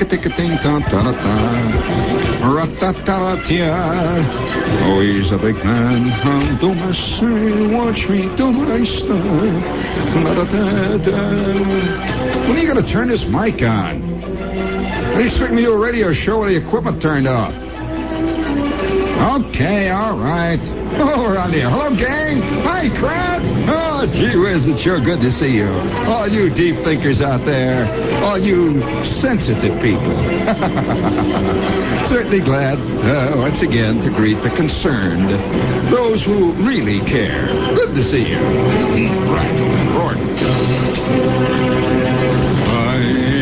toes, rick-a-tick-a-ting, ta-ta-ta-ta, rat-ta-ta-ta-tia. Oh, he's a big man, I'll do my say, watch me do my stuff. La-da-da-da. When are you going to turn this mic on? What do you expect me to do a radio show with the equipment turned off? Okay, all right. Oh, the air. Hello, gang. Hi, crowd. Oh, gee whiz, it's sure good to see you. All you deep thinkers out there. All you sensitive people. Certainly glad, uh, once again, to greet the concerned. Those who really care. Good to see you. right,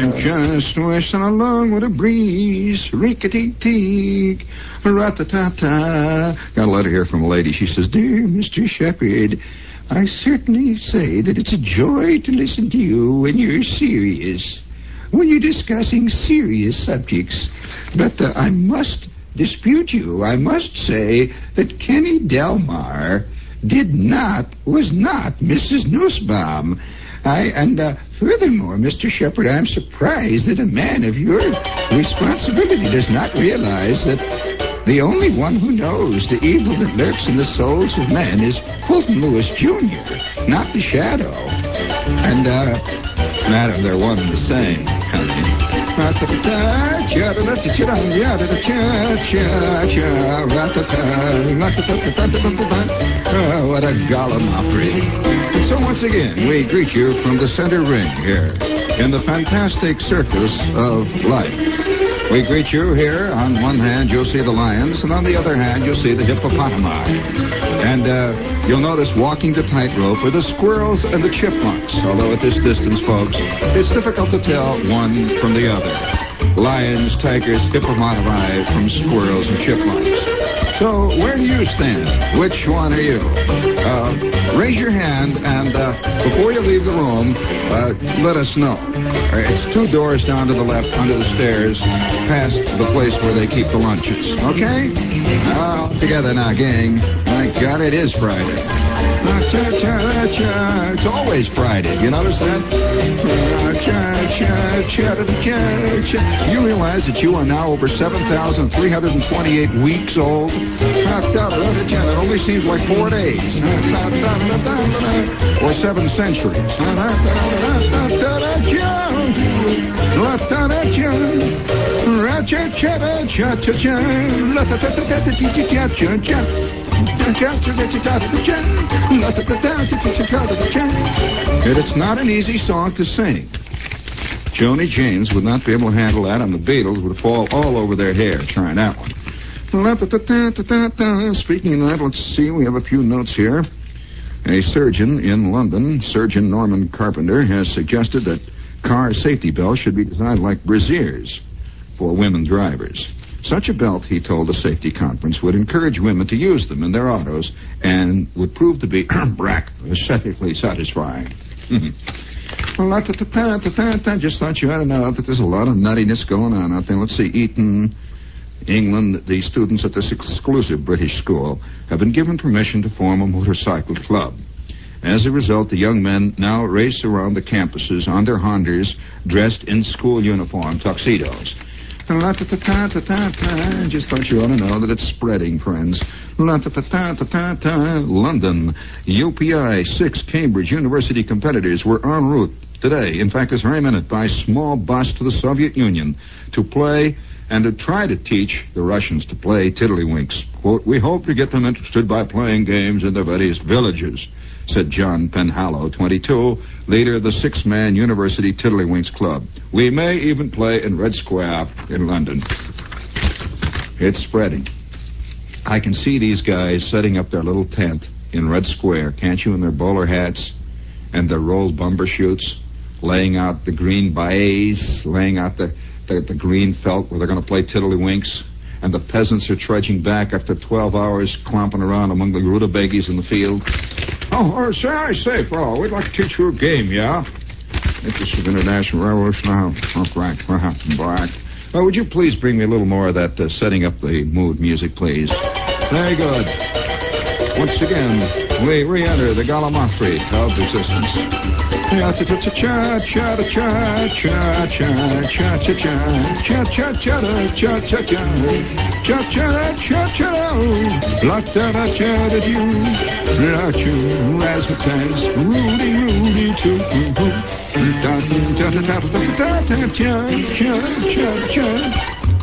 I'm just whistling along with a breeze. Rickety-teek. Rat-ta-ta-ta. Got a letter here from a lady. She says, Dear Mr. Shepherd, I certainly say that it's a joy to listen to you when you're serious, when you're discussing serious subjects. But uh, I must dispute you. I must say that Kenny Delmar did not, was not Mrs. Nussbaum. I, and uh, furthermore, Mr. Shepherd, I'm surprised that a man of your responsibility does not realize that the only one who knows the evil that lurks in the souls of men is Fulton Lewis Jr., not the shadow. And, uh, madam, they're one and the same. Oh, what a gallimaufry. And so once again, we greet you from the center ring here in the fantastic circus of life. We greet you here. On one hand, you'll see the lions, and on the other hand, you'll see the hippopotami. And uh, you'll notice walking the tightrope are the squirrels and the chipmunks. Although at this distance, folks, it's difficult to tell one from the other. Lions, tigers, hippopotami from squirrels and chipmunks. So, where do you stand? Which one are you? Uh, raise your hand, and uh, before you leave the room, uh, let us know. Uh, it's two doors down to the left, under the stairs, past the place where they keep the lunches. Okay? All together now, gang. My God, it is Friday. It's always Friday. You notice that? You realize that you are now over 7,328 weeks old? It only seems like four days. Or seven centuries. It's not an easy song to sing. Joni James would not be able to handle that, and the Beatles would fall all over their hair trying that one. Speaking of that, let's see, we have a few notes here. A surgeon in London, Surgeon Norman Carpenter, has suggested that car safety belts should be designed like brassieres for women drivers. Such a belt, he told a safety conference, would encourage women to use them in their autos and would prove to be aesthetically satisfying. Just thought you to know that there's a lot of nuttiness going on out there. Let's see, England, the students at this exclusive British school have been given permission to form a motorcycle club. As a result, the young men now race around the campuses on their Hondas dressed in school uniform tuxedos. Just thought you ought to know that it's spreading, friends. London, UPI, six Cambridge University competitors were en route today, in fact, this very minute, by small bus to the Soviet Union to play and to try to teach the Russians to play tiddlywinks. Quote, we hope to get them interested by playing games in their various villages, said John Penhallow, 22, leader of the six-man University Tiddlywinks Club. We may even play in Red Square in London. It's spreading. I can see these guys setting up their little tent in Red Square, can't you, in their bowler hats and their rolled bumbershoot's, laying out the green baize, laying out the the, the green felt where they're going to play tiddlywinks, and the peasants are trudging back after 12 hours clomping around among the rutabagas in the field. Oh, or say, I say, fellow, we'd like to teach you a game, yeah? Interest of International Revolution. Oh, right, black. Oh, would you please bring me a little more of that uh, setting up the mood music, please? Very good. Once again, we re-enter the gallimaufry of existence. Cha-cha-cha-cha, cha-cha-cha, cha-cha, cha-cha-cha, cha-cha-cha, cha-cha-cha, cha-cha-cha-cha, la-da-da-cha-da-do, la-choo, asthmatize, Rudy, Rudy, too, da-da-da-da-da-da-da, cha-cha-cha-cha.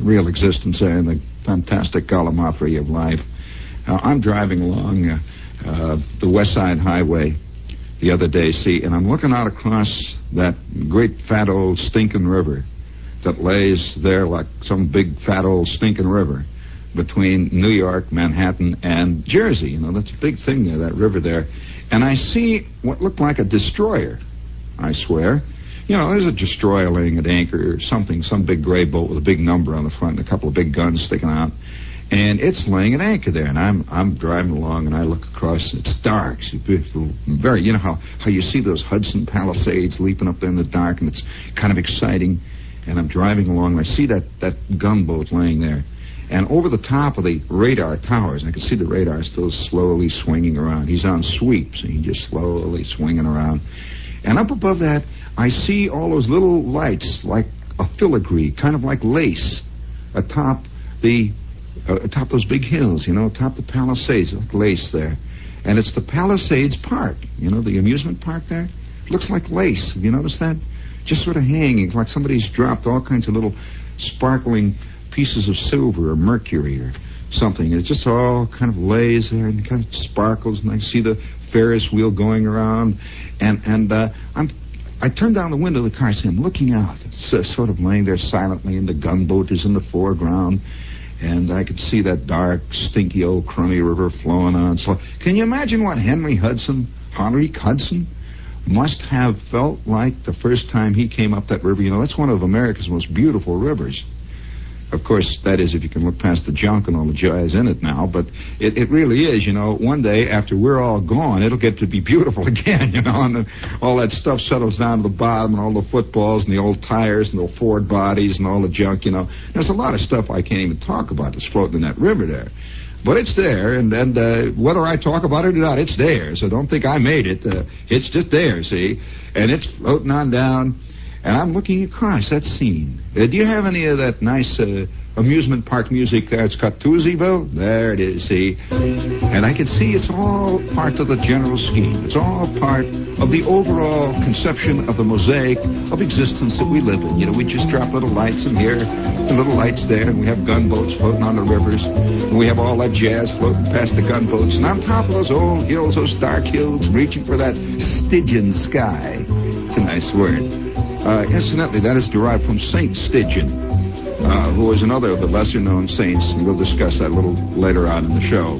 real existence there in the fantastic Gallimaufry of life. Uh, I'm driving along uh, uh, the West Side Highway the other day, see, and I'm looking out across that great fat old stinking river that lays there like some big fat old stinking river between New York, Manhattan, and Jersey. You know, that's a big thing there, that river there. And I see what looked like a destroyer, I swear. You know, there's a destroyer laying at anchor or something, some big gray boat with a big number on the front and a couple of big guns sticking out. And it's laying at anchor there, and I'm I'm driving along, and I look across. And it's dark, it's beautiful, very. You know how how you see those Hudson Palisades leaping up there in the dark, and it's kind of exciting. And I'm driving along, and I see that that gunboat laying there, and over the top of the radar towers, I can see the radar still slowly swinging around. He's on sweeps, so he's just slowly swinging around. And up above that, I see all those little lights, like a filigree, kind of like lace, atop the uh, atop those big hills, you know, atop the Palisades, like lace there. And it's the Palisades Park, you know, the amusement park there. It looks like lace. Have you noticed that? Just sort of hanging, like somebody's dropped all kinds of little sparkling pieces of silver or mercury or something. And it just all kind of lays there and kind of sparkles, and I see the Ferris wheel going around, and and uh, I'm I turn down the window of the car, see I'm looking out. Uh, sort of laying there silently, and the gunboat is in the foreground and I could see that dark, stinky old crummy river flowing on. So, can you imagine what Henry Hudson, Henry Hudson, must have felt like the first time he came up that river? You know, that's one of America's most beautiful rivers. Of course, that is if you can look past the junk and all the jazz in it now, but it, it really is, you know, one day after we're all gone, it'll get to be beautiful again, you know, and all that stuff settles down to the bottom and all the footballs and the old tires and the Ford bodies and all the junk, you know. There's a lot of stuff I can't even talk about that's floating in that river there. But it's there, and, and uh, whether I talk about it or not, it's there. So don't think I made it. Uh, it's just there, see? And it's floating on down and I'm looking across that scene. Uh, do you have any of that nice uh, amusement park music there? It's Kutuziville. There it is, see? And I can see it's all part of the general scheme. It's all part of the overall conception of the mosaic of existence that we live in. You know, we just drop little lights in here and little lights there, and we have gunboats floating on the rivers, and we have all that jazz floating past the gunboats, and on top of those old hills, those dark hills, reaching for that Stygian sky. It's a nice word. Uh, incidentally, that is derived from Saint Stygian, uh, who is another of the lesser-known saints, and we'll discuss that a little later on in the show.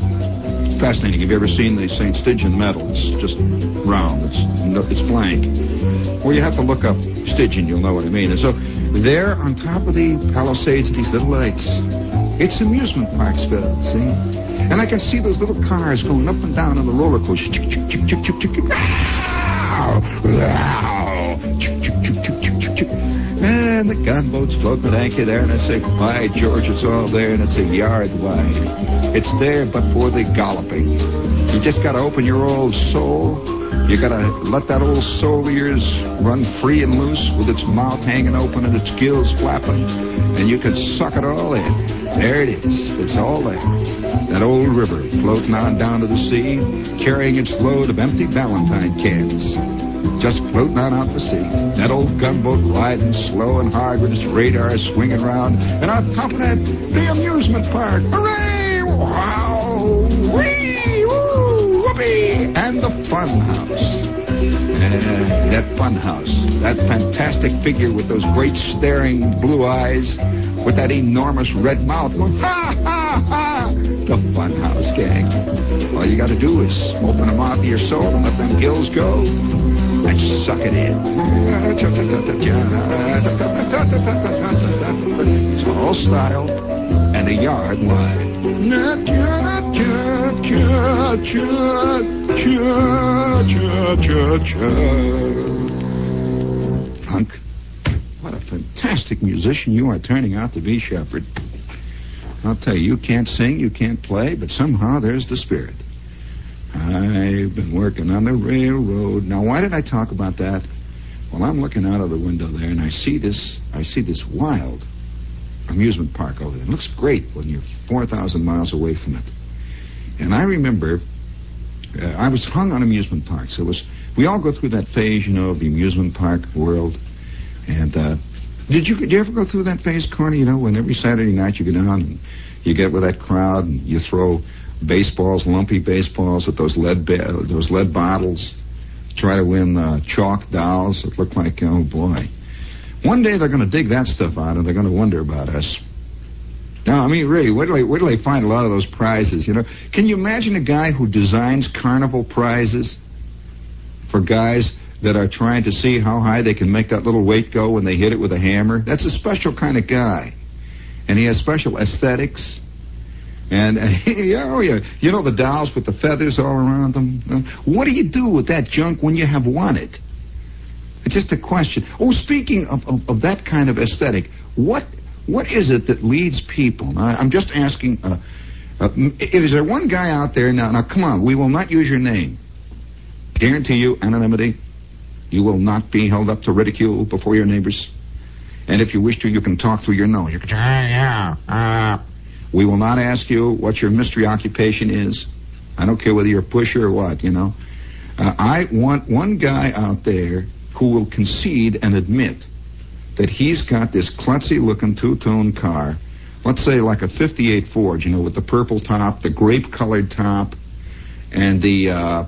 Fascinating. Have you ever seen the Saint Stygian medal? It's just round. It's it's blank. Well, you have to look up Stygian. You'll know what I mean. And so, there on top of the palisades these little lights, it's amusement parks, Phil. See? And I can see those little cars going up and down on the roller coaster. And the gunboat's floating at anchor there, and I say, by George, it's all there, and it's a yard wide. It's there but for the galloping. You just gotta open your old soul. You gotta let that old soul of yours run free and loose with its mouth hanging open and its gills flapping, and you can suck it all in. There it is. It's all there. That old river floating on down to the sea, carrying its load of empty Valentine cans just floating on out to sea. That old gunboat riding slow and hard with its radar swinging around. And on top of that, the amusement park. Hooray! Wow! Whee! Woo! Whoopee! And the fun house. Uh, that that funhouse, that fantastic figure with those great staring blue eyes, with that enormous red mouth ha, ha, ha, the funhouse gang. All you got to do is open the mouth of your soul and let them gills go and suck it in. It's all style and a yard wide. Punk, what a fantastic musician you are turning out to be, Shepherd. I'll tell you, you can't sing, you can't play, but somehow there's the spirit. I've been working on the railroad. Now, why did I talk about that? Well, I'm looking out of the window there, and I see this. I see this wild amusement park over there. It looks great when you're 4,000 miles away from it. And I remember uh, I was hung on amusement parks. It was we all go through that phase, you know, of the amusement park world. And uh, did you did you ever go through that phase, Corny? You know, when every Saturday night you go down and you get with that crowd and you throw baseballs, lumpy baseballs with those lead ba- those lead bottles, try to win uh, chalk dolls that look like oh boy. One day they're going to dig that stuff out and they're going to wonder about us. No, I mean, really, where do, they, where do they find a lot of those prizes, you know? Can you imagine a guy who designs carnival prizes for guys that are trying to see how high they can make that little weight go when they hit it with a hammer? That's a special kind of guy. And he has special aesthetics. And, uh, oh yeah, you know the dolls with the feathers all around them? Uh, what do you do with that junk when you have won it? It's just a question. Oh, speaking of, of, of that kind of aesthetic, what what is it that leads people? Now, I'm just asking. Uh, uh, is there one guy out there now? Now, come on, we will not use your name. Guarantee you anonymity. You will not be held up to ridicule before your neighbors. And if you wish to, you can talk through your nose. You can, yeah, uh. We will not ask you what your mystery occupation is. I don't care whether you're a pusher or what, you know. Uh, I want one guy out there who will concede and admit that he's got this klutzy looking two tone car, let's say like a 58 Ford, you know, with the purple top, the grape colored top, and the, uh,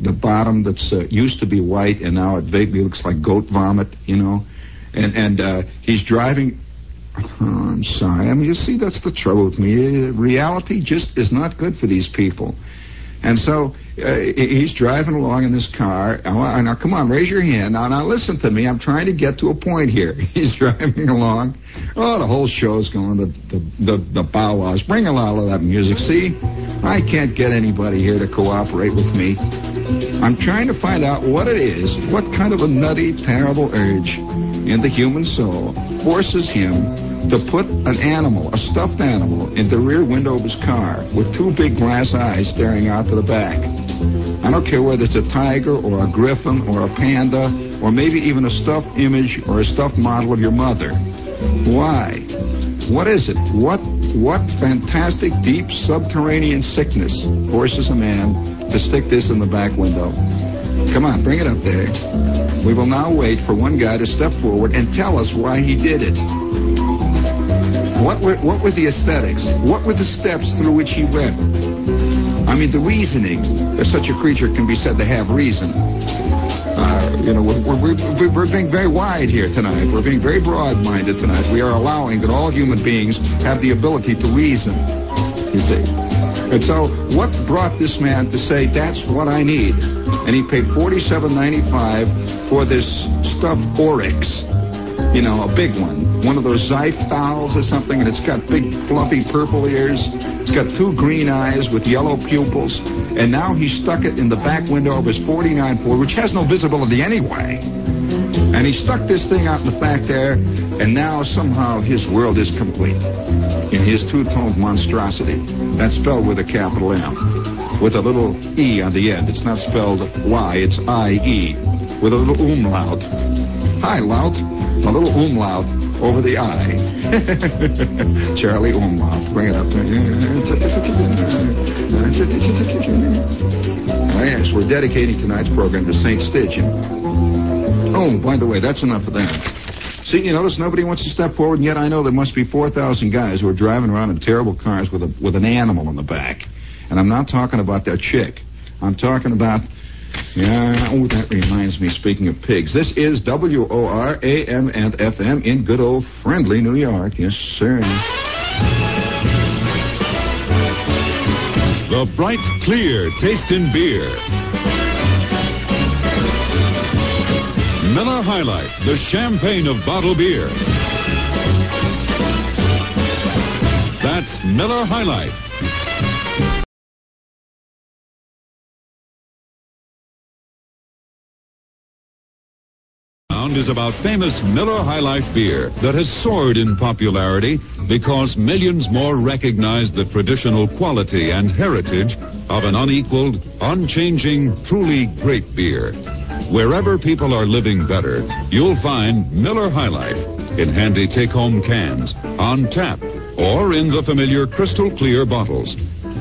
the bottom that's uh, used to be white and now it vaguely looks like goat vomit, you know. And, and, uh, he's driving, I'm sorry. I mean, you see, that's the trouble with me. Reality just is not good for these people. And so uh, he's driving along in this car. Now, come on, raise your hand. Now, now, listen to me. I'm trying to get to a point here. He's driving along. Oh, the whole show's going. The the the, the bow wows. Bring a lot of that music. See, I can't get anybody here to cooperate with me. I'm trying to find out what it is, what kind of a nutty, terrible urge in the human soul forces him to put an animal, a stuffed animal, in the rear window of his car with two big glass eyes staring out to the back. I don't care whether it's a tiger or a griffin or a panda or maybe even a stuffed image or a stuffed model of your mother. Why? What is it? What what fantastic deep subterranean sickness forces a man to stick this in the back window? Come on, bring it up there. We will now wait for one guy to step forward and tell us why he did it. What were, what were the aesthetics? What were the steps through which he went? I mean, the reasoning, if such a creature can be said to have reason. Uh, you know, we're, we're, we're being very wide here tonight. We're being very broad-minded tonight. We are allowing that all human beings have the ability to reason, you see. And so, what brought this man to say, that's what I need? And he paid forty-seven ninety-five for this stuffed oryx you know, a big one. One of those Zyphals or something, and it's got big, fluffy purple ears. It's got two green eyes with yellow pupils. And now he stuck it in the back window of his 49 Ford, which has no visibility anyway. And he stuck this thing out in the back there, and now somehow his world is complete. In his two-toned monstrosity. That's spelled with a capital M. With a little E on the end. It's not spelled Y, it's I-E. With a little umlaut. Hi, Lout a little umlaut over the I. Charlie Umlaut. Bring it up. oh, yes, we're dedicating tonight's program to St. Stygian. Oh, by the way, that's enough of that. See, you notice nobody wants to step forward, and yet I know there must be 4,000 guys who are driving around in terrible cars with a with an animal in the back. And I'm not talking about that chick. I'm talking about Yeah, oh, that reminds me, speaking of pigs, this is WOR AM and FM in good old friendly New York. Yes, sir. The bright, clear taste in beer. Miller High Life, the champagne of bottled beer. That's Miller High Life. Is about famous Miller High Life beer that has soared in popularity because millions more recognize the traditional quality and heritage of an unequaled, unchanging, truly great beer. Wherever people are living better, you'll find Miller High Life in handy take-home cans, on tap, or in the familiar crystal clear bottles.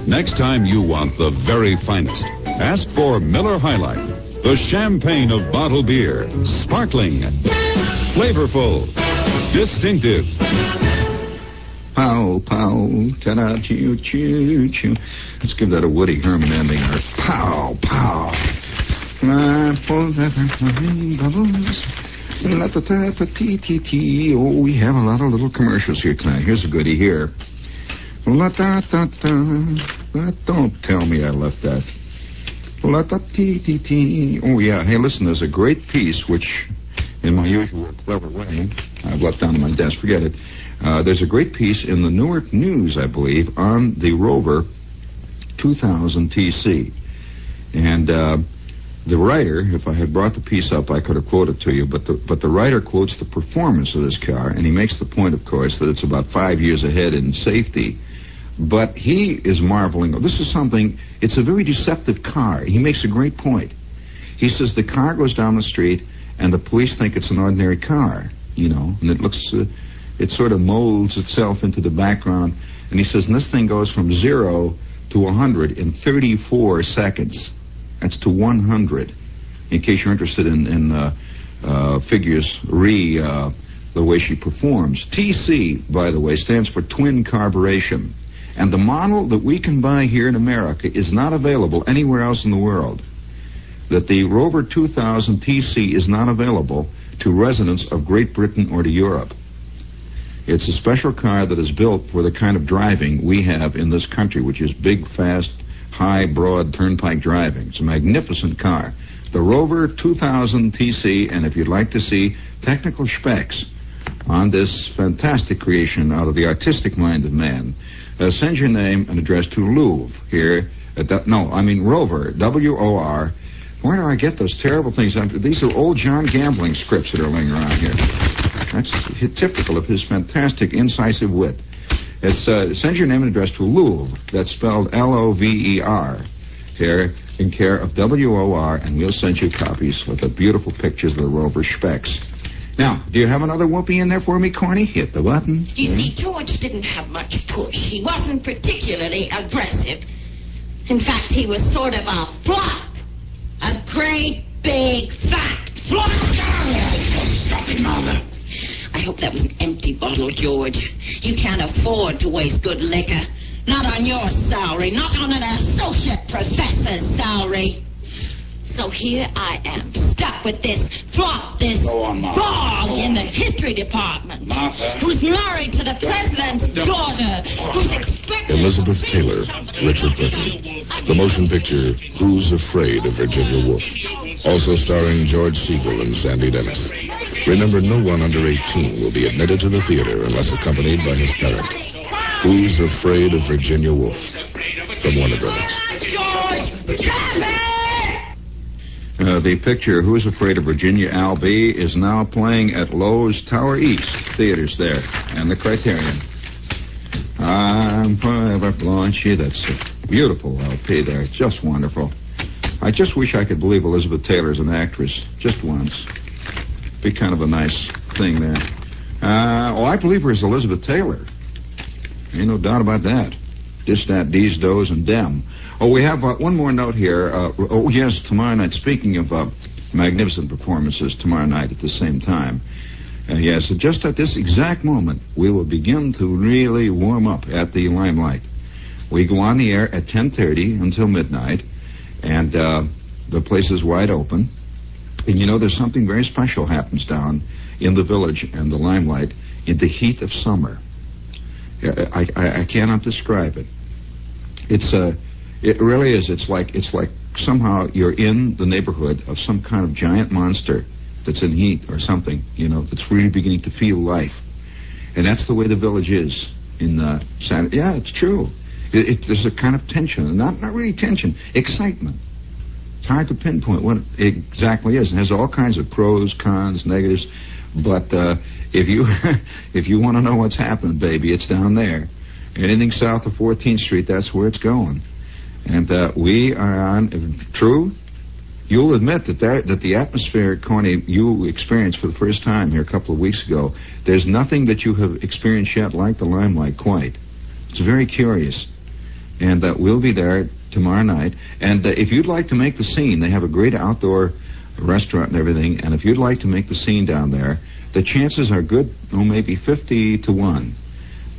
Next time you want the very finest, ask for Miller High Life. The champagne of bottled beer. Sparkling. Flavorful. Distinctive. Pow, pow, ta-da, choo, choo, choo. Let's give that a Woody Herman ending. Or pow, pow. Ah, for the bubbles. La-ta-ta-ta-tee-tee-tee. Oh, we have a lot of little commercials here tonight. Here's a goodie here. La-ta-ta-ta. Don't tell me I left that. Oh, yeah. Hey, listen, there's a great piece which, in my usual clever way, I've left down on my desk. Forget it. Uh, there's a great piece in the Newark News, I believe, on the Rover 2000 TC. And uh, the writer, if I had brought the piece up, I could have quoted to you, but the, but the writer quotes the performance of this car, and he makes the point, of course, that it's about five years ahead in safety. But he is marveling. This is something, it's a very deceptive car. He makes a great point. He says the car goes down the street, and the police think it's an ordinary car, you know, and it looks, uh, it sort of molds itself into the background. And he says, and this thing goes from zero to 100 in 34 seconds. That's to 100. In case you're interested in, in uh, uh, figures, re uh, the way she performs. TC, by the way, stands for twin carburation. And the model that we can buy here in America is not available anywhere else in the world. That the Rover 2000 TC is not available to residents of Great Britain or to Europe. It's a special car that is built for the kind of driving we have in this country, which is big, fast, high, broad turnpike driving. It's a magnificent car. The Rover 2000 TC, and if you'd like to see technical specs on this fantastic creation out of the artistic mind of man, uh, send your name and address to Louvre here. At no, I mean Rover, W-O-R. Where do I get those terrible things? I'm, these are old John Gambling scripts that are laying around here. That's typical of his fantastic incisive wit. It's uh, send your name and address to Louvre. That's spelled L-O-V-E-R. Here in care of W-O-R, and we'll send you copies with the beautiful pictures of the Rover specs. Now, do you have another whoopee in there for me, Corny? Hit the button. You see, George didn't have much push. He wasn't particularly aggressive. In fact, he was sort of a flop. A great, big, fat flop. Stop it, Mother. I hope that was an empty bottle, George. You can't afford to waste good liquor. Not on your salary, not on an associate professor's salary. So here I am, stuck with this flop, this Go on, Martha. dog Go in the history department. Martha. Who's married to the president's Don't- daughter. Who's expected Elizabeth Taylor, Richard. Burton. The motion picture Who's Afraid of Virginia Woolf, also starring George Segal and Sandy Dennis. Remember, no one under 18 will be admitted to the theater unless accompanied by his parent. Who's Afraid of Virginia Woolf? From Warner Brothers. George, it! Uh, the picture Who's Afraid of Virginia Albee is now playing at Loew's Tower East theaters there and the Criterion. I'm forever Blanche. That's a beautiful LP there. Just wonderful. I just wish I could believe Elizabeth Taylor's an actress. Just once. Be kind of a nice thing there. Uh, oh, I believe her as Elizabeth Taylor. Ain't no doubt about that. Just that, these, those, and them. Oh, we have uh, one more note here. Uh, oh, yes, tomorrow night. Speaking of uh, magnificent performances, tomorrow night at the same time. Uh, yes, just at this exact moment, we will begin to really warm up at the limelight. We go on the air at 10:30 until midnight, and uh, The place is wide open. And you know, there's something very special happens down in the village and the limelight in the heat of summer. I, I, I cannot describe it. It's a, it really is. It's like it's like somehow you're in the neighborhood of some kind of giant monster that's in heat or something. You know, that's really beginning to feel life, and that's the way the village is in the San. Yeah, it's true. It, it, there's a kind of tension, not not really tension, excitement. It's hard to pinpoint what it exactly is. It has all kinds of pros, cons, negatives. But uh, if you if you want to know what's happened, baby, it's down there. Anything south of 14th Street, that's where it's going. And uh, we are on. True, you'll admit that, that that the atmosphere, Corny, you experienced for the first time here a couple of weeks ago. There's nothing that you have experienced yet like the limelight. Quite. It's very curious. And uh, we'll be there tomorrow night. And uh, if you'd like to make the scene, they have a great outdoor restaurant and everything. And if you'd like to make the scene down there, the chances are good, oh, maybe 50 to 1,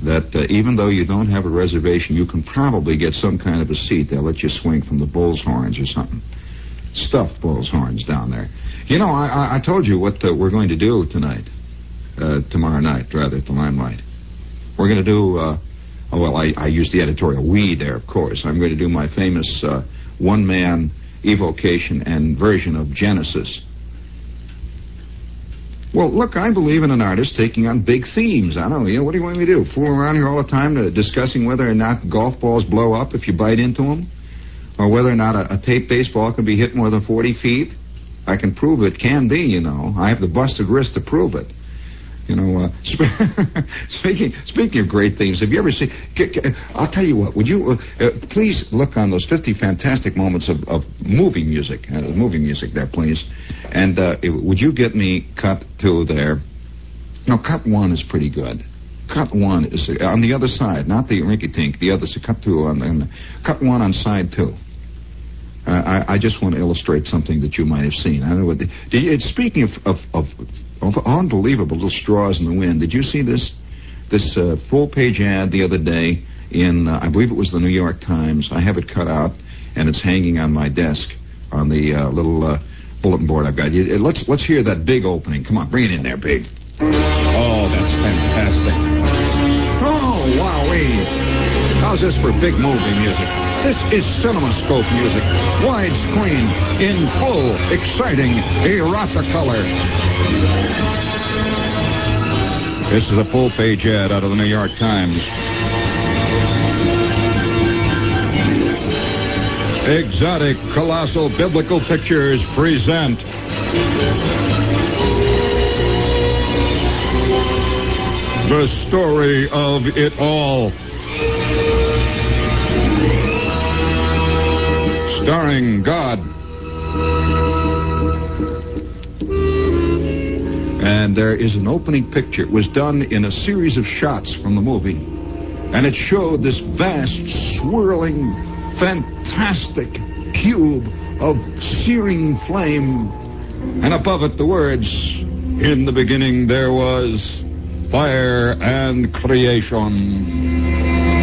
that uh, even though you don't have a reservation, you can probably get some kind of a seat. They'll let you swing from the bull's horns or something. Stuffed bull's horns down there. You know, I, I told you what uh, we're going to do tonight, uh, tomorrow night, rather, at the Limelight. We're going to do uh, Oh, well, I, I use the editorial we there, of course. I'm going to do my famous uh, one man evocation and version of Genesis. Well, look, I believe in an artist taking on big themes. I don't know, you know, what do you want me to do? Fool around here all the time to discussing whether or not golf balls blow up if you bite into them? Or whether or not a, a tape baseball can be hit more than 40 feet? I can prove it can be, you know. I have the busted wrist to prove it. You know, uh, speaking speaking of great themes, have you ever seen? I'll tell you what. Would you uh, uh, please look on those fifty fantastic moments of, of movie music, uh, movie music there, please, and uh, would you get me cut two there? No, cut one is pretty good. Cut one is uh, on the other side, not the rinky tink. The other, so cut two on, and cut one on side two. I, I, just want to illustrate something that you might have seen. I don't know what. The, speaking of, of, of unbelievable little straws in the wind. Did you see this? This uh, full page ad the other day in, uh, I believe it was the New York Times. I have it cut out and it's hanging on my desk on the uh, little uh, bulletin board I've got. Let's let's hear that big opening. Come on, bring it in there, big. Oh, that's fantastic. Oh, wowee. How's this for big movie music? This is CinemaScope music. Widescreen, in full, exciting, erotic color. This is a full page ad out of the New York Times. Exotic Colossal Biblical Pictures present. The story of it all. Starring God. And there is an opening picture. It was done in a series of shots from the movie. And it showed this vast, swirling, fantastic cube of searing flame. And above it, the words, In the beginning there was fire and creation.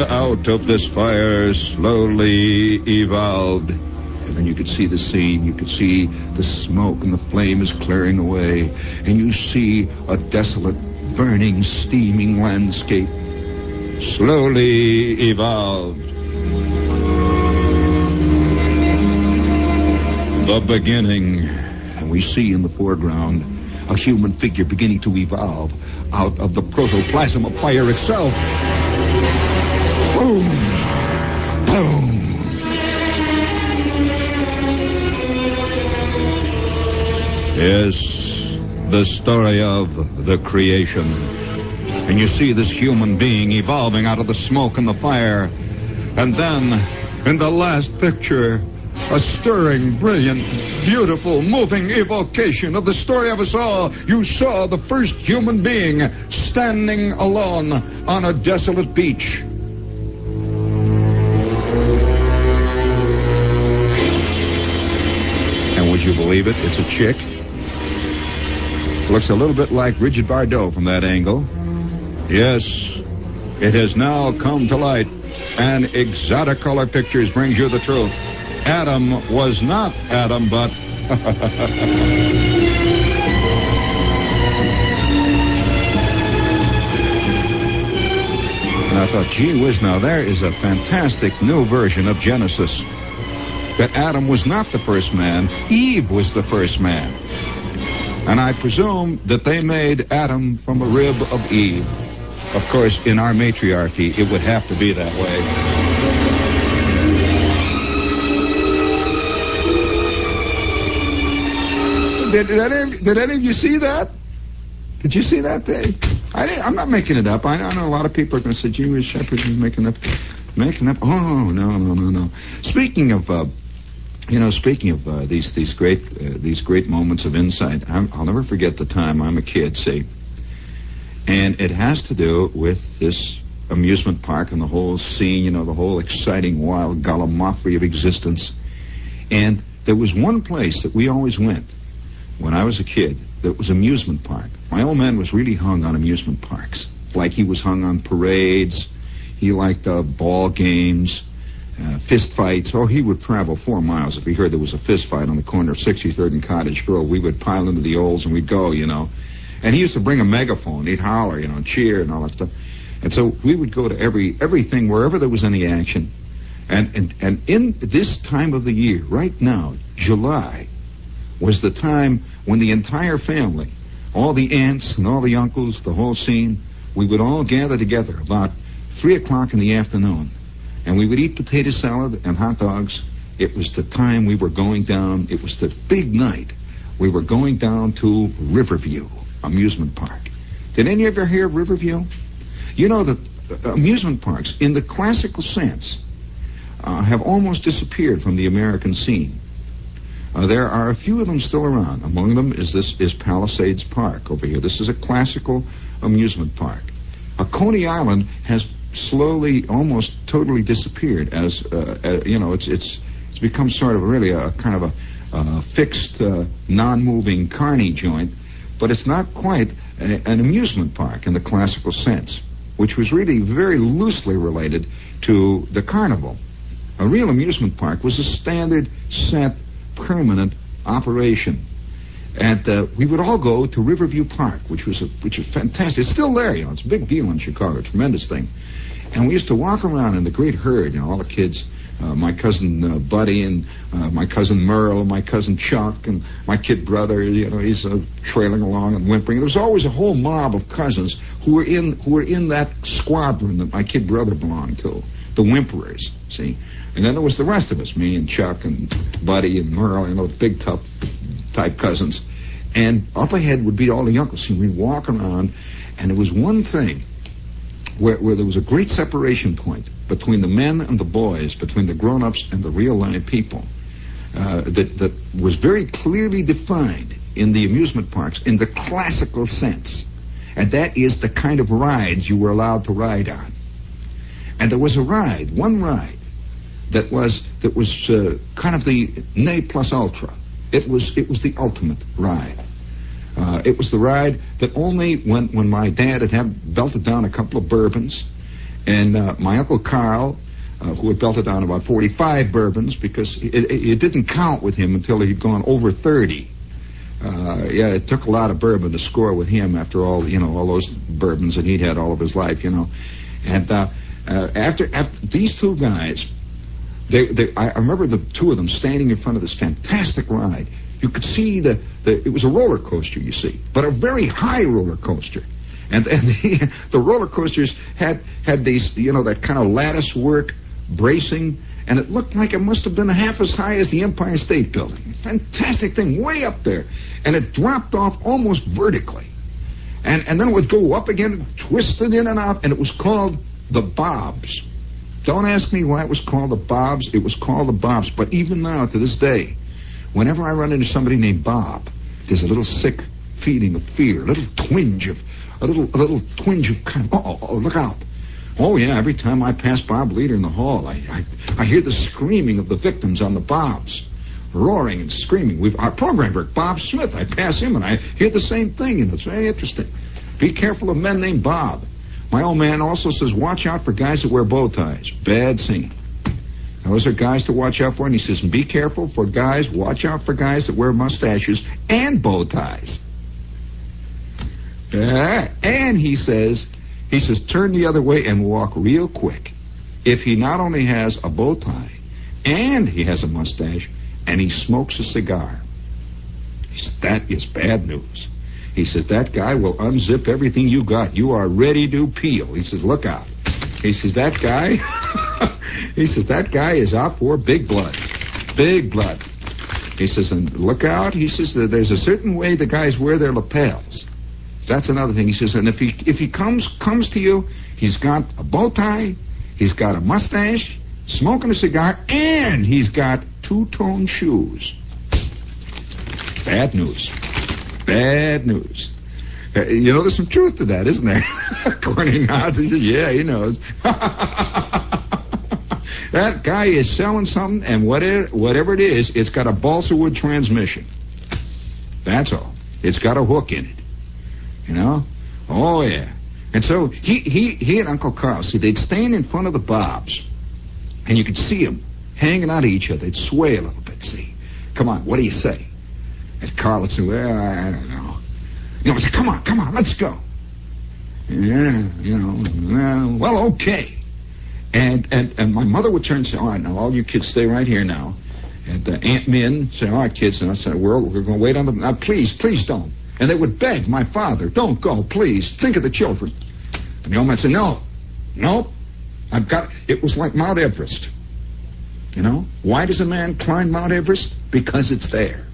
Out of this fire slowly evolved. And then you could see the scene. You could see the smoke and the flame is clearing away. And you see a desolate, burning, steaming landscape slowly evolved. The beginning. And we see in the foreground a human figure beginning to evolve out of the protoplasm of fire itself. Boom! Boom! Yes, the story of the creation. And you see this human being evolving out of the smoke and the fire. And then, in the last picture, a stirring, brilliant, beautiful, moving evocation of the story of us all. You saw the first human being standing alone on a desolate beach. Believe it? It's a chick. Looks a little bit like Brigitte Bardot from that angle. Yes. It has now come to light, and Exotic Color Pictures brings you the truth. Adam was not Adam, but. and I thought, gee whiz, now there is a fantastic new version of Genesis. That Adam was not the first man, Eve was the first man. And I presume that they made Adam from a rib of Eve. Of course, in our matriarchy, it would have to be that way. Did, did, any, did any of you see that? Did you see that, Dave? I am not making it up. I, I, know a lot of people are going to say, gee whiz, Shepherd is making up. Making up. Oh, no, no, no, no. Speaking of... Uh, you know, speaking of uh, these these great uh, these great moments of insight, i will never forget the time I'm a kid. See, and it has to do with this amusement park and the whole scene. You know, the whole exciting, wild gallimaufry of existence. And there was one place that we always went when I was a kid. That was amusement park. My old man was really hung on amusement parks, like he was hung on parades. He liked uh, ball games uh, fist fights. Oh, he would travel four miles if he heard there was a fist fight on the corner of 63rd and Cottage Grove. We would pile into the Olds and we'd go, you know. And he used to bring a megaphone. He'd holler, you know, and cheer and all that stuff. And so we would go to every everything wherever there was any action. And and and in this time of the year, right now, July, was the time when the entire family, all the aunts and all the uncles, the whole scene, we would all gather together about three o'clock in the afternoon and we would eat potato salad and hot dogs. It was the time we were going down. It was the big night. We were going down to Riverview amusement park. Did any of you hear of Riverview? You know that uh, amusement parks, in the classical sense, uh, have almost disappeared from the American scene. Uh, there are a few of them still around. Among them is this is Palisades Park over here. This is a classical amusement park. Uh, Coney Island has slowly, almost totally disappeared as, uh, uh, you know, it's, it's, it's become sort of really a kind of a, uh, fixed, uh, non-moving carny joint, but it's not quite a, an amusement park in the classical sense, which was really very loosely related to the carnival. A real amusement park was a standard, set, permanent operation. And uh, we would all go to Riverview Park, which was a, which is fantastic. It's still there, you know. It's a big deal in Chicago, tremendous thing. And we used to walk around in the great herd, you know, all the kids. Uh, my cousin uh, Buddy and uh, my cousin Merle and my cousin Chuck and my kid brother, you know, he's uh, trailing along and whimpering. There was always a whole mob of cousins who were in who were in that squadron that my kid brother belonged to, the whimperers. See, and then there was the rest of us, me and Chuck and Buddy and Merle, you know, big tough type cousins. And up ahead would be all the uncles. And we'd walk around, and there was one thing where, where there was a great separation point between the men and the boys, between the grown-ups and the real live people, uh, that, that was very clearly defined in the amusement parks in the classical sense. And that is the kind of rides you were allowed to ride on. And there was a ride, one ride, that was that was uh, kind of the ne plus ultra. It was it was the ultimate ride. Uh, it was the ride that only when, when my dad had had belted down a couple of bourbons, and uh, my uncle Carl, uh, who had belted down about 45 bourbons, because it, it, didn't count with him until he'd gone over 30. Uh, yeah, it took a lot of bourbon to score with him after all, you know, all those bourbons that he'd had all of his life, you know. And uh, after after these two guys, they, they, I remember the two of them standing in front of this fantastic ride you could see the, the it was a roller coaster, you see, but a very high roller coaster. And, and the, the roller coasters had, had these, you know, that kind of lattice work bracing, and it looked like it must have been half as high as the Empire State Building. Fantastic thing, way up there. And it dropped off almost vertically. And, and then it would go up again, twisted in and out, and it was called the Bobs. Don't ask me why it was called the Bobs. It was called the Bobs. But even now, to this day, Whenever I run into somebody named Bob, there's a little sick feeling of fear, a little twinge of, a little, a little twinge of kind of, oh, oh, look out. Oh yeah, every time I pass Bob Leader in the hall, I, I, I hear the screaming of the victims on the Bobs. Roaring and screaming. We've, our programmer, Bob Smith, I pass him and I hear the same thing and it's very interesting. Be careful of men named Bob. My old man also says, watch out for guys that wear bow ties. Bad scene. Those are guys to watch out for. And he says, be careful for guys, watch out for guys that wear mustaches and bow ties. Uh, and he says, he says, turn the other way and walk real quick. If he not only has a bow tie and he has a mustache and he smokes a cigar, that is bad news. He says, that guy will unzip everything you got. You are ready to peel. He says, look out. He says, that guy, he says, that guy is out for big blood. Big blood. He says, and look out. He says, there's a certain way the guys wear their lapels. That's another thing. He says, and if he if he comes comes to you, he's got a bow tie, he's got a mustache, smoking a cigar, and he's got two tone shoes. Bad news. Bad news. Uh, you know, there's some truth to that, isn't there? Corny nods. He says, yeah, he knows. that guy is selling something, and whatever, whatever it is, it's got a balsa wood transmission. That's all. It's got a hook in it. You know? Oh, yeah. And so he, he, he and Uncle Carl, see, they'd stand in front of the Bobs, and you could see them hanging out of each other. They'd sway a little bit, see. Come on, what do you say? And Carl would say, well, I, I don't know. You know, I said, come on, come on, let's go. Yeah, you know, well, okay. And, and, and my mother would turn and say, all right, now, all you kids stay right here now. And uh, Aunt Min say, all right, kids. And I said, we're, we're going to wait on them. Now, please, please don't. And they would beg my father, don't go, please. Think of the children. And the old man said, no, no. I've got, it was like Mount Everest. You know? Why does a man climb Mount Everest? Because it's there.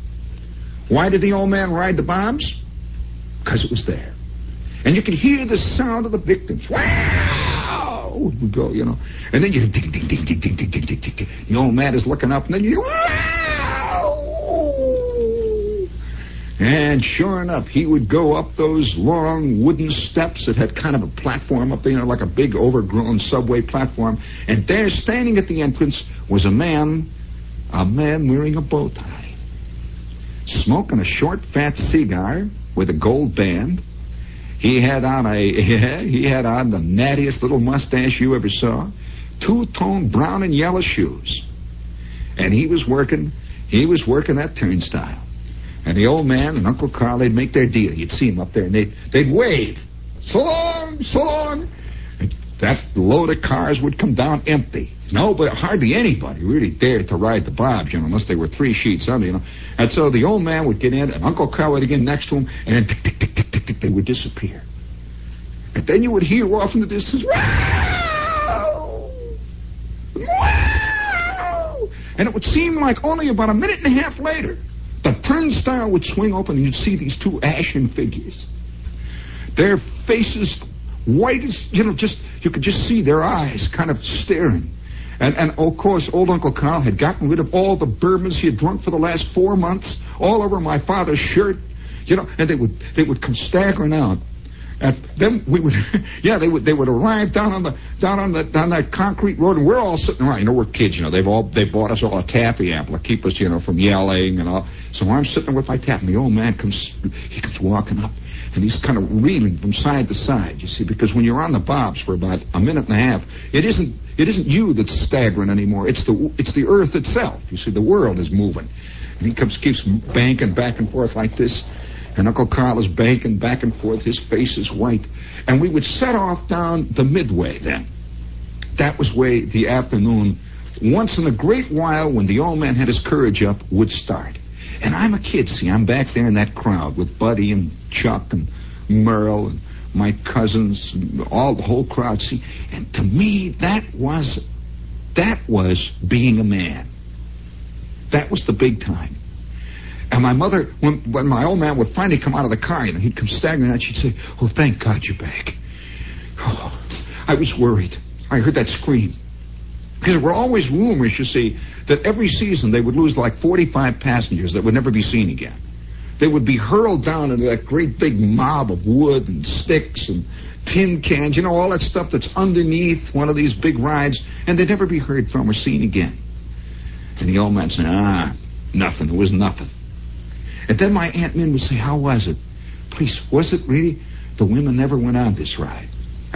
Why did the old man ride the Bobs? Because it was there. And you could hear the sound of the victims. Wow! We go, you know. And then you ding, ding, ding, ding, ding, ding, ding, ding, ding. The old man is looking up, and then you wow! And sure enough, he would go up those long wooden steps that had kind of a platform up there, you know, like a big overgrown subway platform. And there, standing at the entrance, was a man, a man wearing a bow tie, smoking a short, fat cigar with a gold band. He had on a, he had on the nattiest little mustache you ever saw, two-tone brown and yellow shoes. And he was working, he was working that turnstile. And the old man and Uncle Carl, they'd make their deal. You'd see him up there, and they'd, they'd wave. So long, so long. That load of cars would come down empty. No, but hardly anybody really dared to ride the Bobs, you know, unless they were three sheets under, you know. And so the old man would get in, and Uncle Carl would get in next to him, and then tick, tick, tick, tick, tick, tick, they would disappear. And then you would hear off in the distance! Wow! And it would seem like only about a minute and a half later the turnstile would swing open and you'd see these two ashen figures. Their faces white as, you know, just, you could just see their eyes kind of staring. And, and of course, old Uncle Carl had gotten rid of all the bourbons he had drunk for the last four months, all over my father's shirt, you know, and they would, they would come staggering out. And then we would, yeah, they would they would arrive down on the down on the down that concrete road, and we're all sitting around. You know, we're kids. You know, they've all they bought us all a taffy apple to keep us, you know, from yelling and all. So I'm sitting with my taffy, and the old man comes, he comes walking up, and he's kind of reeling from side to side. You see, because when you're on the bobs for about a minute and a half, it isn't it isn't you that's staggering anymore. It's the it's the earth itself. You see, the world is moving, and he comes keeps banking back and forth like this. And Uncle Carl is banking back and forth. His face is white. And we would set off down the midway then. That was where the afternoon, once in a great while, when the old man had his courage up, would start. And I'm a kid, see, I'm back there in that crowd with Buddy and Chuck and Merle and my cousins, and all the whole crowd, see. And to me, that was, that was being a man. That was the big time. And my mother, when, when my old man would finally come out of the car, you know, he'd come staggering out, she'd say, Oh, thank God you're back. Oh, I was worried. I heard that scream. Because there were always rumors, you see, that every season they would lose like 45 passengers that would never be seen again. They would be hurled down into that great big mob of wood and sticks and tin cans, you know, all that stuff that's underneath one of these big rides, and they'd never be heard from or seen again. And the old man said, ah, nothing. It was nothing. And then my Aunt Min would say, how was it? Please, was it really? The women never went on this ride.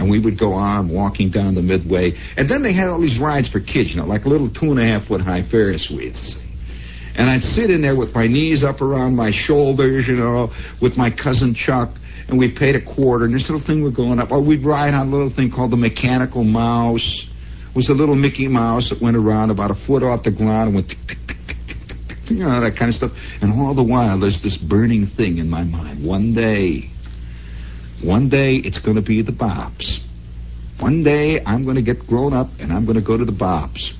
And we would go on walking down the midway. And then they had all these rides for kids, you know, like little two and a half foot high Ferris wheels. And I'd sit in there with my knees up around my shoulders, you know, with my cousin Chuck, and we paid a quarter, and this little thing would go up. Or we'd ride on a little thing called the Mechanical Mouse. It was a little Mickey Mouse that went around about a foot off the ground and went tick, tick, tick, tick, tick, tick, tick, you know, that kind of stuff. And all the while, there's this burning thing in my mind. One day, one day, it's going to be the Bobs. One day, I'm going to get grown up, and I'm going to go to the Bobs.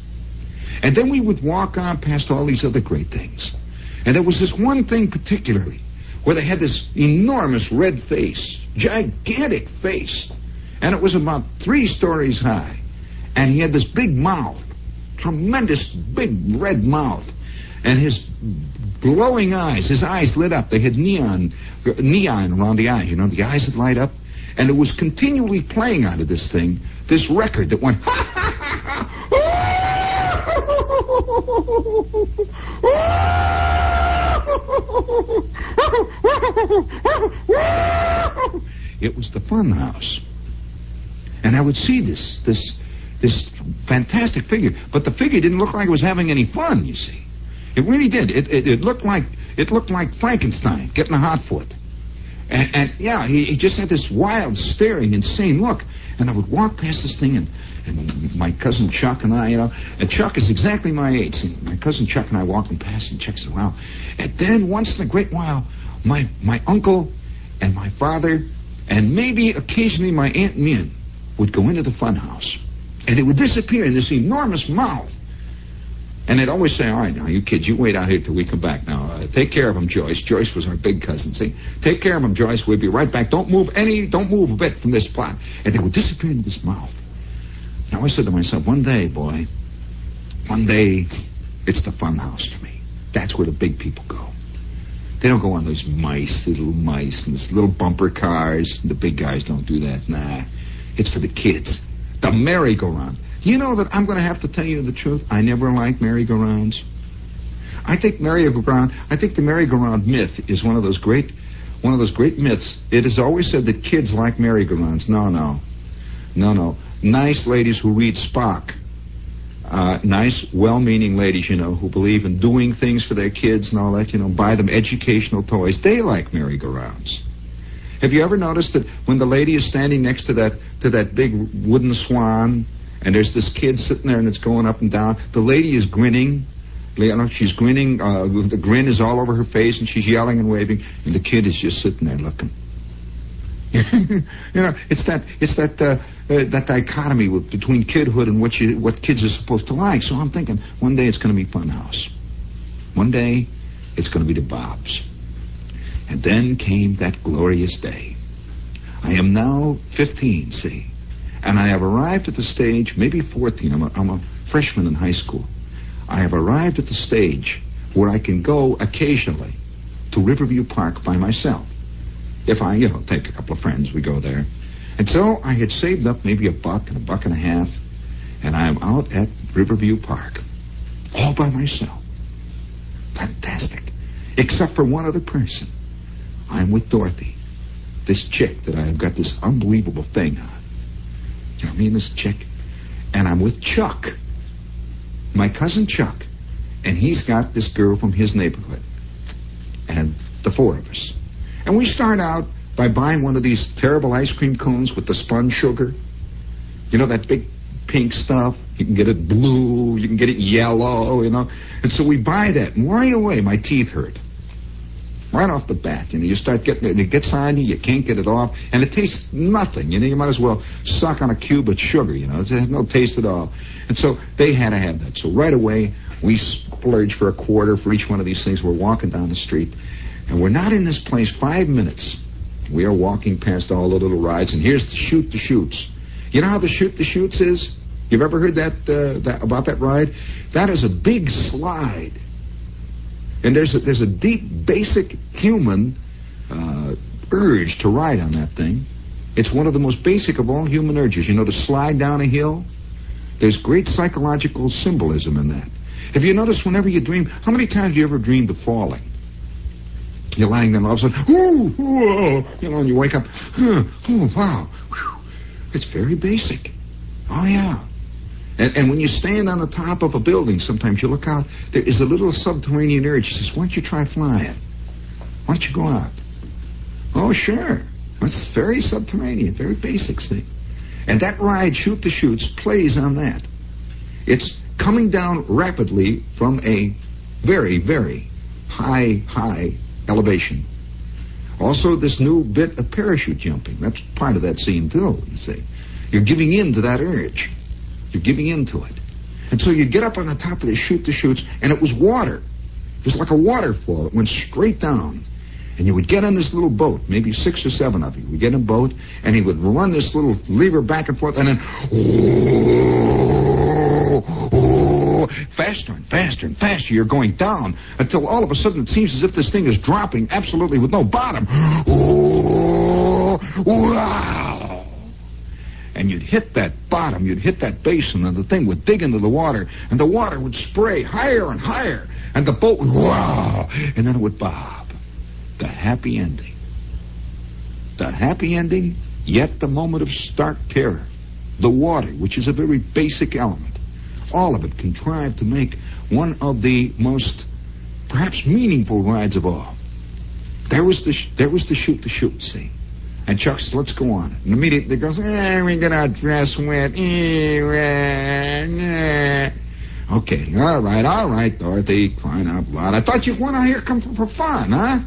And then we would walk on past all these other great things. And there was this one thing particularly where they had this enormous red face, gigantic face. And it was about three stories high. And he had this big mouth, tremendous big red mouth. And his glowing eyes, his eyes lit up. They had neon, neon around the eyes. You know, the eyes would light up. And it was continually playing out of this thing, this record that went, it was the fun house. And I would see this, this, this fantastic figure, but the figure didn't look like it was having any fun, you see. It really did. It, it, it looked like, it looked like Frankenstein getting a hot foot. And, and yeah, he, he just had this wild, staring, insane look. And I would walk past this thing, and, and my cousin Chuck and I, you know, and Chuck is exactly my age. And my cousin Chuck and I walking past, and Chuck said, "Wow!" And then once in a great while, my my uncle and my father, and maybe occasionally my aunt Min, would go into the funhouse, and it would disappear in this enormous mouth. And they'd always say, all right, now, you kids, you wait out here till we come back. Now, uh, take care of him, Joyce. Joyce was our big cousin, see? Take care of him, Joyce. We'll be right back. Don't move any, don't move a bit from this spot. And they would disappear into this mouth. And I always said to myself, one day, boy, one day, it's the fun house for me. That's where the big people go. They don't go on those mice, little mice, and these little bumper cars. The big guys don't do that. Nah. It's for the kids. The merry-go-round. You know that I'm going to have to tell you the truth. I never liked merry-go-rounds. I think merry-go-round. I think the merry-go-round myth is one of those great, one of those great myths. It is always said that kids like merry-go-rounds. No, no, no, no. Nice ladies who read Spock. Uh, nice, well-meaning ladies, you know, who believe in doing things for their kids and all that, you know, buy them educational toys. They like merry-go-rounds. Have you ever noticed that when the lady is standing next to that to that big wooden swan and there's this kid sitting there and it's going up and down. The lady is grinning. She's grinning. Uh, the grin is all over her face, and she's yelling and waving, and the kid is just sitting there looking. you know, it's that it's that uh, uh, that dichotomy with, between kidhood and what you what kids are supposed to like. So I'm thinking one day it's going to be Funhouse. One day it's going to be the Bobs. And then came that glorious day. I am now 15, see. And I have arrived at the stage, maybe 14, I'm a, I'm a freshman in high school. I have arrived at the stage where I can go occasionally to Riverview Park by myself. If I, you know, take a couple of friends, we go there. And so I had saved up maybe a buck and a buck and a half, and I'm out at Riverview Park, all by myself. Fantastic. Except for one other person. I'm with Dorothy, this chick that I have got this unbelievable thing on. Know, me and this chick. And I'm with Chuck, my cousin Chuck. And he's got this girl from his neighborhood. And the four of us. And we start out by buying one of these terrible ice cream cones with the spun sugar. You know, that big pink stuff. You can get it blue. You can get it yellow, you know. And so we buy that. And right away, my teeth hurt right off the bat. You know, you start getting it, it gets on you, you can't get it off, and it tastes nothing. You know, you might as well suck on a cube of sugar. You know, it has no taste at all. And so they had to have that. So right away, we splurge for a quarter for each one of these things. We're walking down the street, and we're not in this place five minutes. We are walking past all the little rides, and here's the shoot the chutes. You know how the shoot the chutes is? You've ever heard that, uh, that about that ride? That is a big slide and there's a, there's a deep, basic human uh, urge to ride on that thing. It's one of the most basic of all human urges. You know, to slide down a hill. There's great psychological symbolism in that. Have you noticed whenever you dream, how many times have you ever dreamed of falling? You're lying there and all of a sudden, ooh, you know, and you wake up, oh, wow. Whew. It's very basic. Oh, yeah. And, and when you stand on the top of a building, sometimes you look out, there is a little subterranean urge. She says, why don't you try flying? Why don't you go out? Oh, sure. That's very subterranean, very basic, thing. And that ride, Shoot the Chutes, plays on that. It's coming down rapidly from a very, very high, high elevation. Also, this new bit of parachute jumping. That's part of that scene, too, you see. You're giving in to that urge. You're giving in to it. And so you get up on the top of the Shoot the Chutes, and it was water. It was like a waterfall. It went straight down. And you would get on this little boat, maybe six or seven of you. We get in a boat, and he would run this little lever back and forth, and then, oh, oh, faster and faster and faster. You're going down until all of a sudden it seems as if this thing is dropping absolutely with no bottom. Oh, wow. And you'd hit that bottom, you'd hit that basin, and the thing would dig into the water, and the water would spray higher and higher, and the boat would, wow, and then it would bob the happy ending. The happy ending, yet the moment of stark terror. The water, which is a very basic element. All of it contrived to make one of the most, perhaps meaningful rides of all. There was the sh- there was the shoot the chute scene. And Chuck says, let's go on. And immediately goes, eh, we get our dress wet. Eh, eh, Okay, all right, all right, Dorothy, crying out loud. I thought you went out here come for, for fun, huh?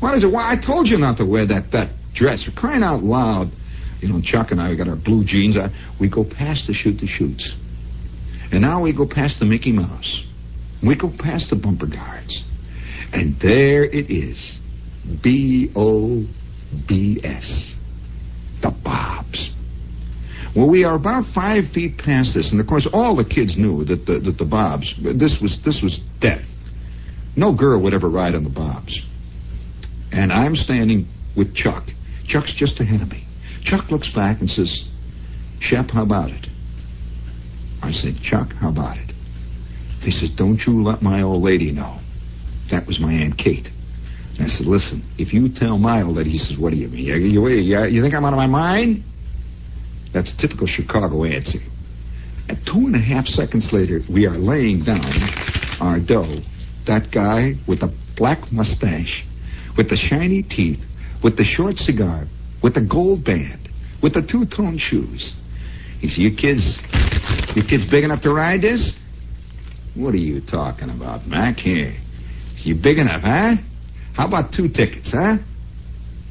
What is it? Why, I told you not to wear that, that dress. For crying out loud. You know, Chuck and I, we got our blue jeans. on. We go past the shoot the chutes. And now we go past the Mickey Mouse. We go past the bumper guards. And there it is. B-O-B-S. The Bobs. Well, we are about five feet past this, and of course, all the kids knew that the, that the Bobs, this was this was death. No girl would ever ride on the Bobs. And I'm standing with Chuck. Chuck's just ahead of me. Chuck looks back and says, Shep, how about it? I said, Chuck, how about it? He says, don't you let my old lady know. That was my Aunt Kate. I said, listen, if you tell my that, he says, what do you mean? You, you, you, you think I'm out of my mind? That's a typical Chicago answer. And two and a half seconds later, we are laying down our dough. That guy with the black mustache, with the shiny teeth, with the short cigar, with the gold band, with the two-tone shoes. He said, you kids, you kids big enough to ride this? What are you talking about, Mac? Here. You big enough, huh? How about two tickets, huh?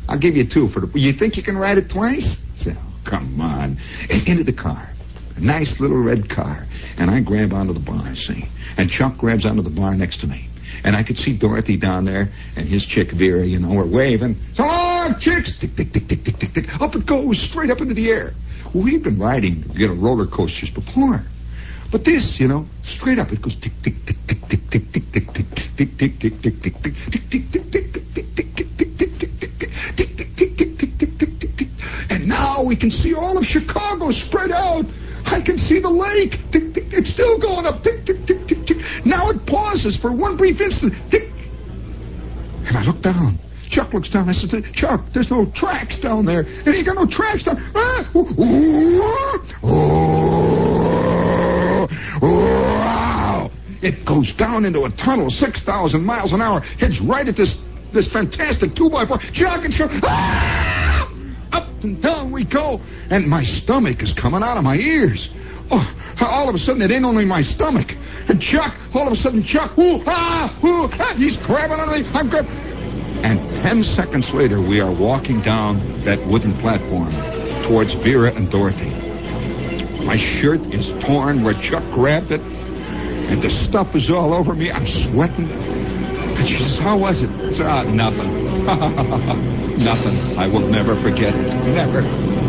I'll give you two for the. You think you can ride it twice? So, oh, come on. And into the car. A nice little red car. And I grab onto the bar, see? And Chuck grabs onto the bar next to me. And I could see Dorothy down there and his chick Vera, you know, are waving. So long, chicks! Tick, tick, tick, tick, tick, tick, tick. Up it goes, straight up into the air. We've been riding, you know, roller coasters before. But this, you know, straight up, it goes tick, tick, tick, tick, tick, tick, tick, tick, tick, tick, tick, tick, tick, tick, tick, tick, tick, tick. And now we can see all of Chicago spread out. I can see the lake. Tick, tick, it's still going up. Tick, tick, tick, tick, tick. Now it pauses for one brief instant. Tick. And I look down. Chuck looks down. I said, Chuck, there's no tracks down there. And he got no tracks down. Ah! Oh, wow! It goes down into a tunnel, 6,000 miles an hour, hits right at this this fantastic 2 by 4 Chuck and Chuck. Ah! Up and down we go. And my stomach is coming out of my ears. Oh, all of a sudden, it ain't only my stomach. And Chuck, all of a sudden, Chuck, ooh, ah, ooh, ah, he's grabbing on me. I'm grabbing. And ten seconds later, we are walking down that wooden platform towards Vera and Dorothy. My shirt is torn where Chuck grabbed it, and the stuff is all over me. I'm sweating. And she says, How was it? I said, ah, nothing. nothing. I will never forget it. Never.